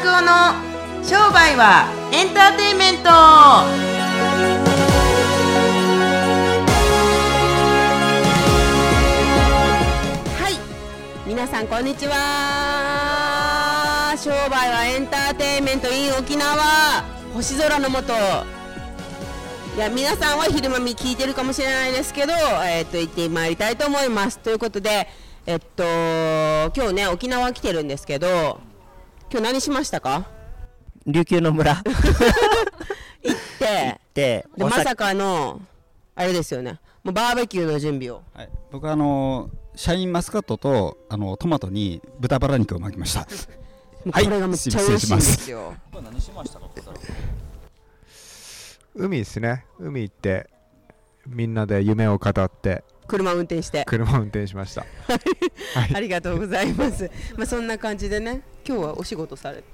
拓夫の商売はエンターテインメント。はい。皆さんこんにちは。商売はエンターテインメント。in 沖縄。星空の下。いや皆さんは昼間み聞いてるかもしれないですけど、えー、っと行ってまいりたいと思います。ということでえっと今日ね沖縄来てるんですけど今日何しましたか？琉球の村。行って。ででまさかのあれですよね。もうバーベキューの準備を。はい、僕はあのシャインマスカットとあのトマトに豚バラ肉を巻きました。これがめっちゃ美味しいんですよ、海ですね。海行ってみんなで夢を語って。車運転して。車を運転しました。はい。ありがとうございます。まあそんな感じでね今日はお仕事されて。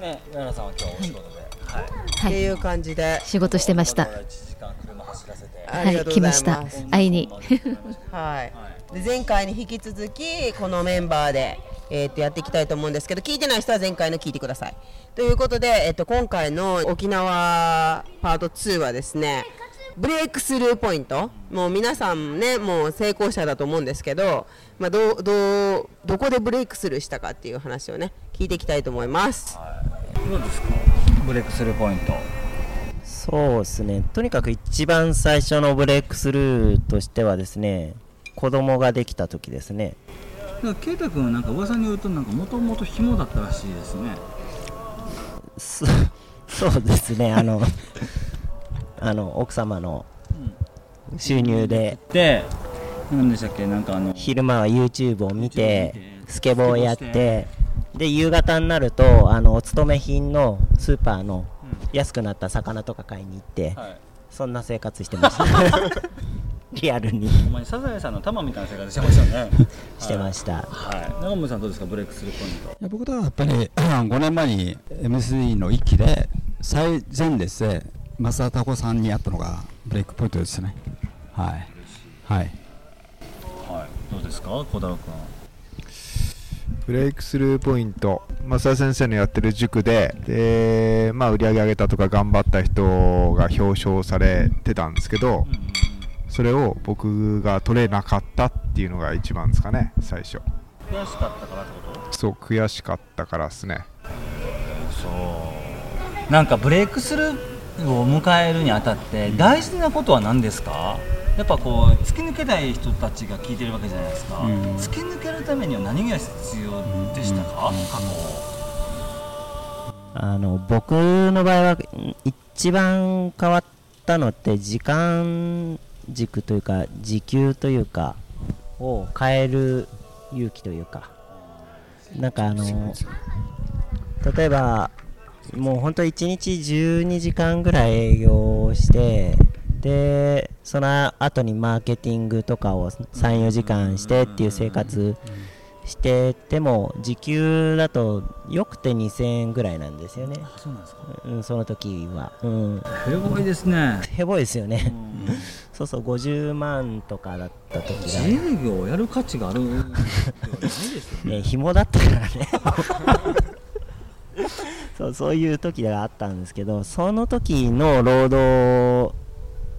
ね、奈々さんは今日お仕事で、はい、っていう感じで。仕事してました。1時間車走らせて、はい、ありがとうございま来ます。した。会いに。はい。で前回に引き続きこのメンバーで、えー、とやっていきたいと思うんですけど聞いてない人は前回の聞いてください。ということで、えー、と今回の沖縄パート2はですねブレイクスルーポイント。もう皆さんねもう成功者だと思うんですけど、まあ、どうどうどこでブレイクスルーしたかっていう話をね聞いていきたいと思います。どうですか？ブレイクスルーポイント。そうですね。とにかく一番最初のブレイクスルーとしてはですね子供ができた時ですね。なんか圭太君はなんか噂によるとなんかもともと紐だったらしいですね。そ そうですね。あのあの奥様の収入でで何でしたっけ？なんかあの昼間は YouTube を見てスケボーをやってで夕方になるとあのお勤め品のスーパーの安くなった魚とか買いに行って、はい。そんな生活してました。リアルに。ほんまにサザエさんの玉みたいな生活してましたよね してました。はい。長村さんどうですか？ブレイクスルーポイント。いや僕とはやっぱり5年前に M3 の一期で最前列で増田タコさんに会ったのがブレイクポイントですね。はい。はい。はい。どうですか？小太郎君。ブレイクスルーポイント。増田先生のやってる塾でで、まあ、売り上げ上げたとか頑張った人が表彰されてたんですけどそれを僕が取れなかったっていうのが一番ですかね最初。悔しかったからってこと？そう悔しかったからですね。そう。なんかブレイクスルーを迎えるにあたって大事なことは何ですか？やっぱこう突き抜けたい人たちが聞いてるわけじゃないですか、うん。突き抜けるためには何が必要でしたか、過去。あの僕の場合はん一番変わったのって時間軸というか時給というかを変える勇気というか。なんかあの例えばもう本当1日12時間ぐらい営業してでその後にマーケティングとかを34時間してっていう生活してても時給だとよくて2000円ぐらいなんですよね、そうなんですか。うん、その時は、うん、ヘボいですね。ヘボいですよね。そうそう50万とかだった時自が、営業をやる価値があるないですよね、紐だったからね そうそういう時があったんですけどその時の労働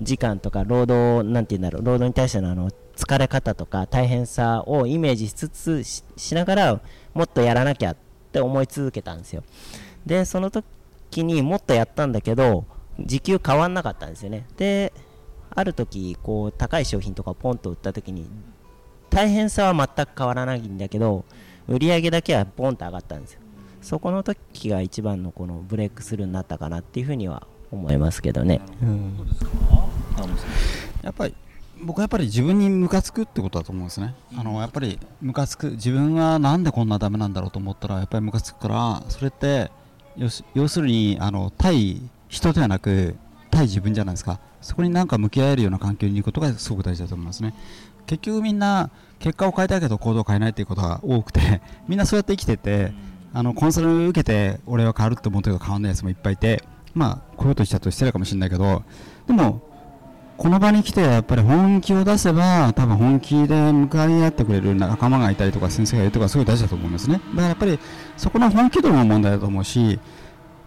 時間とか労働なんて言うんだろう労働に対してのあの疲れ方とか大変さをイメージしつつしながらもっとやらなきゃって思い続けたんですよ。でその時にもっとやったんだけど時給変わんなかったんですよね。である時こう高い商品とかポンと売った時に大変さは全く変わらないんだけど売り上げだけはポンと上がったんですよ。そこの時が一番のこのブレイクスルーになったかなっていうふうには思いますけどね、やっぱり僕はやっぱり自分にムカつくってことだと思うんですね。あのやっぱりムカつく自分はなんでこんなダメなんだろうと思ったらやっぱりムカつくからそれって要するにあの対人ではなく対自分じゃないですか。そこになんか向き合えるような環境にいることがすごく大事だと思いますね。結局みんな結果を変えたいけど行動を変えないっていうことが多くてみんなそうやって生きててあのコンサル受けて俺は変わるって思ってるけど変わんないやつもいっぱいいてまあこういうことしちゃうと失礼かもしれないけどでもこの場に来てやっぱり本気を出せば多分本気で向かい合ってくれる仲間がいたりとか先生がいるとかすごい大事だと思いますね。だからやっぱりそこの本気度の問題だと思うし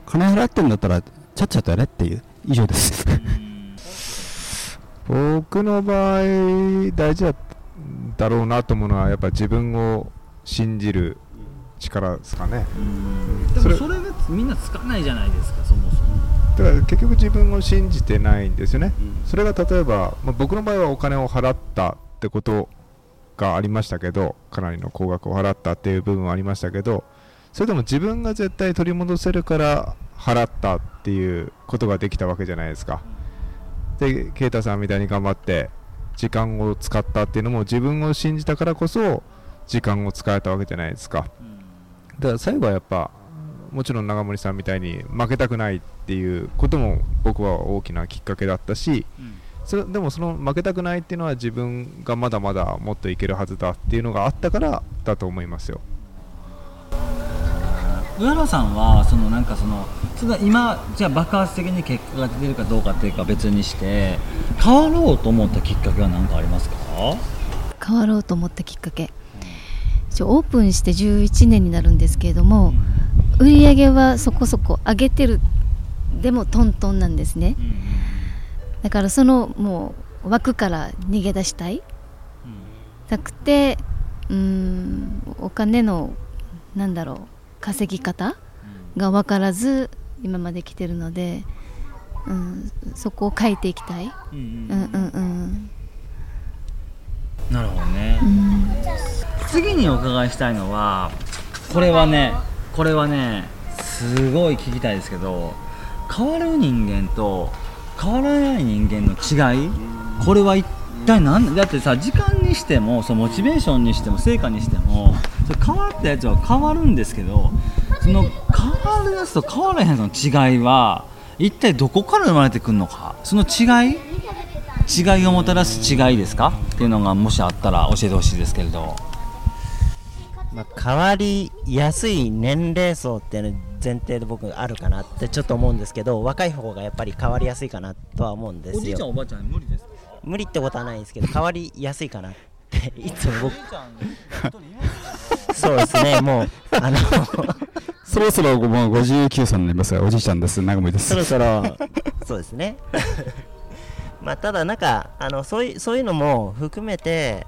金払ってんだったらちゃっちゃとやれっていう。以上です。僕の場合大事だろうなと思うのはやっぱ自分を信じる力ですかね。でもそれがみんなつかないじゃないですかそもそも。だから結局自分を信じてないんですよね、それが例えば、まあ、僕の場合はお金を払ったってことがありましたけどかなりの高額を払ったっていう部分はありましたけどそれでも自分が絶対取り戻せるから払ったっていうことができたわけじゃないですか。で啓太さんみたいに頑張って時間を使ったっていうのも自分を信じたからこそ時間を使えたわけじゃないですかだから最後はやっぱもちろん長森さんみたいに負けたくないっていうことも僕は大きなきっかけだったし、それでもその負けたくないっていうのは自分がまだまだもっといけるはずだっていうのがあったからだと思いますよ。上野さんはそのなんかそのその今じゃあ爆発的に結果が出てるかどうかっていうか別にして変わろうと思ったきっかけは何かありますか？変わろうと思ったきっかけオープンして11年になるんですけれども、売り上げはそこそこ上げてるでもトントンなんですね、だからそのもう枠から逃げ出したい、なくてうんお金のなんだろう稼ぎ方が分からず今まで来てるので、うん、そこを変えていきたい。なるほどね、うん、次にお伺いしたいのはこれはねこれはねすごい聞きたいですけど変わる人間と変わらない人間の違いこれは一体何？だってさ時間にしてもそのモチベーションにしても成果にしてもそ変わったやつは変わるんですけどその変わるやつと変わらへんの違いは一体どこから生まれてくるのか？その違い？違いをもたらす違いですか？っていうのがもしあったら教えてほしいですけれど。まあ、変わりやすい年齢層っていうの前提で僕あるかなってちょっと思うんですけど若い方がやっぱり変わりやすいかなとは思うんですよ。おじいちゃんおばあちゃん無理です無理ってことはないんですけど変わりやすいかなっていつも僕。そうですねもうあのそろそろもう59歳になりますがおじいちゃんです長森です。そろそろ そうですね。まあただなんかあのそういうそういうのも含めて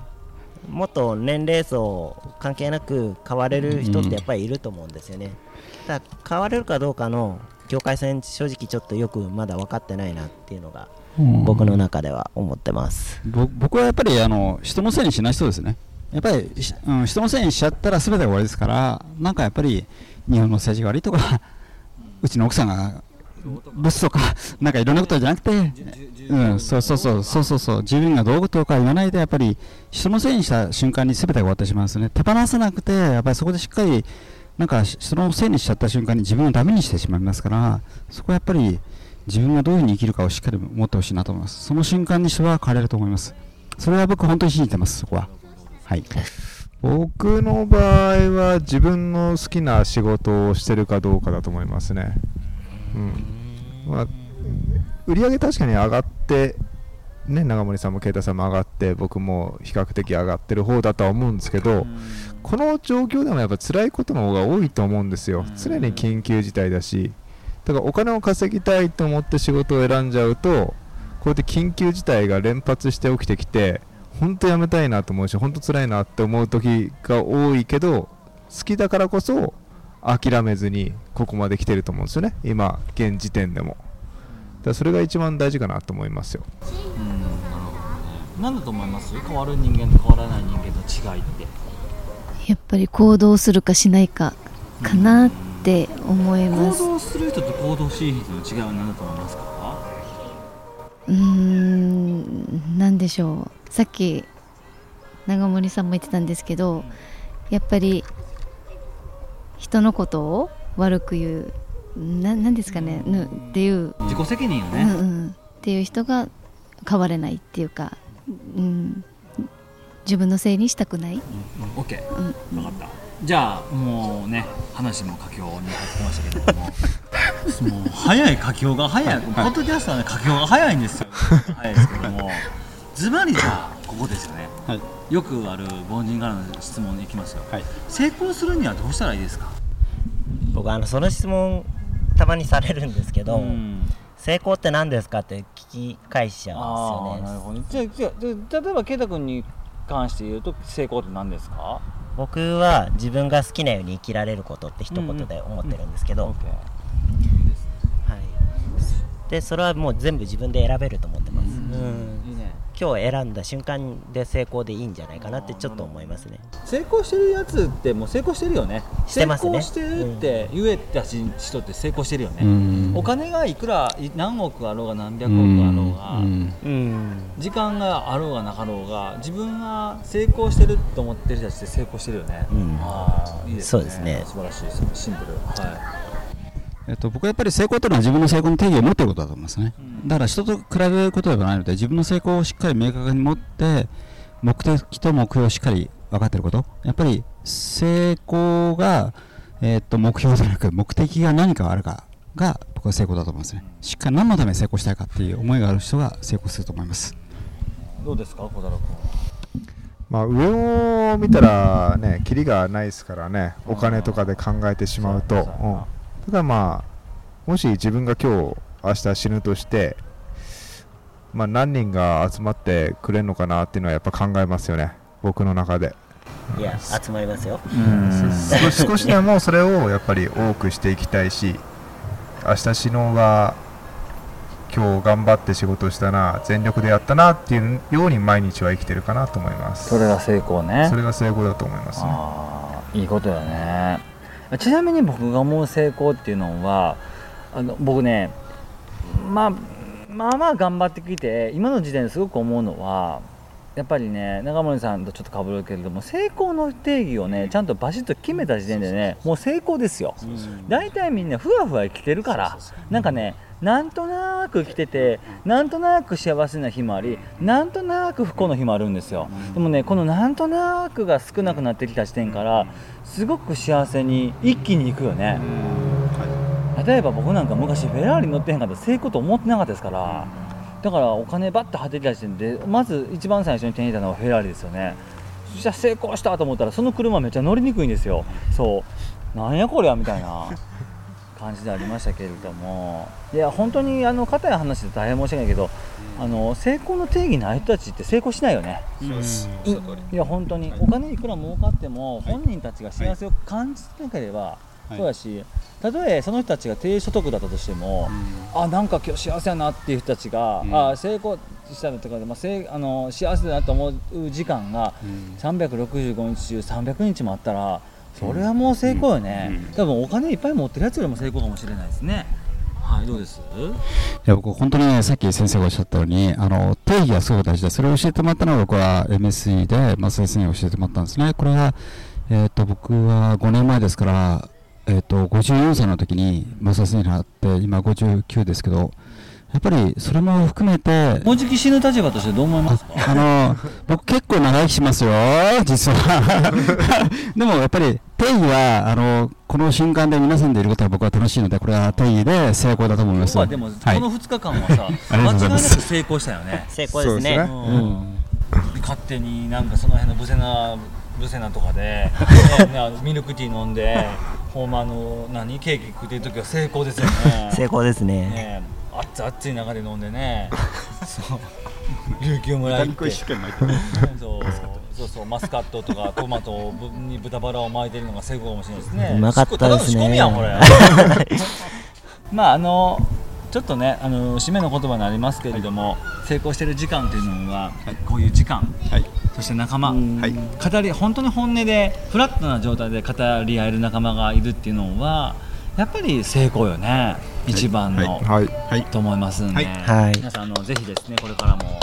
もっと年齢層関係なく変われる人ってやっぱりいると思うんですよね。だ変われるかどうかの境界線正直ちょっとよくまだ分かってないなっていうのが僕の中では思ってます、僕はやっぱりあの人のせいにしない人ですね。やっぱり、うん、人のせいにしちゃったら全て終わりですからなんかやっぱり日本の政治が悪いとかうちの奥さんがブスとか、なんかいろんなことじゃなくて、うん、そうそうそう、そうそうそう、自分がどうとか言わないで、やっぱり人のせいにした瞬間に全てが終わってしまうんですね。手放さなくて、やっぱりそこでしっかり、なんか人のせいにしちゃった瞬間に自分をダメにしてしまいますから、そこはやっぱり自分がどういうふうに生きるかをしっかり持ってほしいなと思います。その瞬間に人は変われると思います。それは僕、本当に信じてます、そこは。はい。僕の場合は自分の好きな仕事をしてるかどうかだと思いますね。うんまあ、売上確かに上がって、ね、長森さんも啓太さんも上がって僕も比較的上がってる方だとは思うんですけどこの状況でもやっぱ辛いことの方が多いと思うんですよ。常に緊急事態だし。だからお金を稼ぎたいと思って仕事を選んじゃうとこうやって緊急事態が連発して起きてきて本当やめたいなと思うし本当辛いなって思う時が多いけど好きだからこそ諦めずにここまで来てると思うんですよね。今現時点でも。だそれが一番大事かなと思いますよ。うんなるほどね。何だと思います？変わる人間と変わらない人間の違いって。やっぱり行動するかしないかかなって思います。行動する人と行動しない人の違いは何だと思いますか？うーん何でしょう。さっき長森さんも言ってたんですけどやっぱり人のことを悪く言うななんですかね、うん、っていう。自己責任よね、うんうん、っていう人が変われないっていうか、うん、自分のせいにしたくない、うん、OK、うん、分かった。じゃあもうね話も佳境に入ってましたけれども。もう早い書き方が早い、ポッドキャストはね書き方が早いんですよ。早いですけども。ズバリじゃあここですよね。はい。よくある凡人からの質問いきますよ、はい。成功するにはどうしたらいいですか？僕あのその質問たまにされるんですけど、ん。成功って何ですかって聞き返しちゃうんですよね。じゃあじゃあじゃあ例えば圭太君に関して言うと成功って何ですか？僕は自分が好きなように生きられることって一言で思ってるんですけど、OK はい、でそれはもう全部自分で選べると思ってます、うん今日選んだ瞬間で成功でいいんじゃないかなってちょっと思いますね。成功してるやつってもう成功してるよね。してますね。成功してるって言えた人って成功してるよね、うん。お金がいくらい何億あろうが何百億うんあろうが、うん。うん。時間があろうがなかろうが自分が成功してると思ってる人たちって成功してるよね、うん。ああいいですね。そうですね。素晴らしい。シンプル。はえっと、僕はやっぱり成功というのは自分の成功の定義を持っていることだと思いますね、うん。だから人と比べることではないので自分の成功をしっかり明確に持って目的と目標をしっかり分かっていること。やっぱり成功が、えっと目標じゃなく目的が何かあるかが僕は成功だと思いますね。しっかり何のために成功したいかっていう思いがある人が成功すると思います。いどうですか小太郎まあ、上を見たらね、キリがないですからね、お金とかで考えてしまうと、うん、だまあ、もし自分が今日、明日死ぬとして、まあ、何人が集まってくれるのかなっていうのはやっぱ考えますよね、僕の中で。いや集まりますよ君少し少しでもそれをやっぱり多くしていきたいし、明日死のうが、今日頑張って仕事したな、全力でやったなっていうように毎日は生きてるかなと思います。それが成功ねそれが成功だと思いますね。ああいいことだねちなみに僕が思う成功っていうのはあの僕ね、まあ、まあまあ頑張ってきて今の時点ですごく思うのはやっぱりね中森さんとちょっとかぶるけれども成功の定義をねちゃんとバシッと決めた時点でねもう成功ですよ。大体みんなふわふわ生きてるからなんかねなんとなく生きててなんとなく幸せな日もありなんとなく不幸の日もあるんですよ。でもねこのなんとなくが少なくなってきた時点からすごく幸せに一気にいくよね。例えば僕なんか昔フェラーリ乗ってへんかったら成功と思ってなかったですから。だからお金バッと入ってきた時点でまず一番最初に手に入れたのはフェラーリですよね。そしたら成功したと思ったらその車めっちゃ乗りにくいんですよ。そう。なんやこりゃみたいな感じでありましたけれども。いや本当にあの硬い話で大変申し訳ないけど、あの成功の定義ない人たちって成功しないよね。いいや本当に。お金いくら儲かっても本人たちが幸せを感じなければ、はい。そうやしたとえその人たちが低所得だったとしても、あなんか今日幸せやなっていう人たちが、うん。あ成功したのとかで、まあ、せいあの幸せだなと思う時間が365日中300日もあったらそれはもう成功よね、うんうん多分お金いっぱい持ってるやつよりも成功かもしれないですね。はいどうです？いや僕、本当にね、さっき先生がおっしゃったように、あの定義がすごく大事で、それを教えてもらったのは、僕は MSE で、まあ、先生に教えてもらったんですね。これは、えっ、と、僕は5年前ですから、えっ、と、54歳の時に、まあ、先生になって、今59ですけど、やっぱりそれも含めて、もうじき死ぬ立場としてどう思いますか？あの僕結構長生きしますよ、実は。でもやっぱり定義はあのこの瞬間で皆さんでいることは僕は楽しいので、これは定義で成功だと思います。まあでも、はい。この2日間はさ、間違いなく成功したよね。成功ですね。そうですね。うん。勝手になんかその辺のブセナブセナとかで、ね、なミルクティー飲んで、ほんまあの何？ケーキ食ってる時は成功ですよね。成功ですね。ね熱々い中で飲んでね、そう。琉球村行って。そう。そうそう。マスカットとかトマトに豚バラを巻いてるのが成功かもしれないですね。うまかったですね。まああのちょっとねあの締めの言葉になりますけれども、成功してる時間というのは、こういう時間、はい。そして仲間、はい。語り本当に本音でフラットな状態で語り合える仲間がいるっていうのはやっぱり成功よね一番の、はい。はいと思いますんで、はい。はい。皆さんあのぜひですねこれからも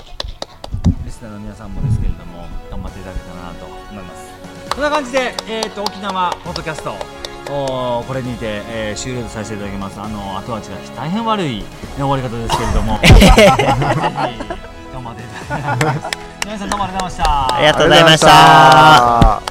リスナーの皆さんもですけれども頑張っていただけたらなと思います。こんな感じで、えー、と沖縄ポッドキャストおーこれにて、えー終了とさせていただきます。あの後味が大変悪い終わり方ですけれども。頑張っていただきます。皆さんどうもありがとうございました。ありがとうございました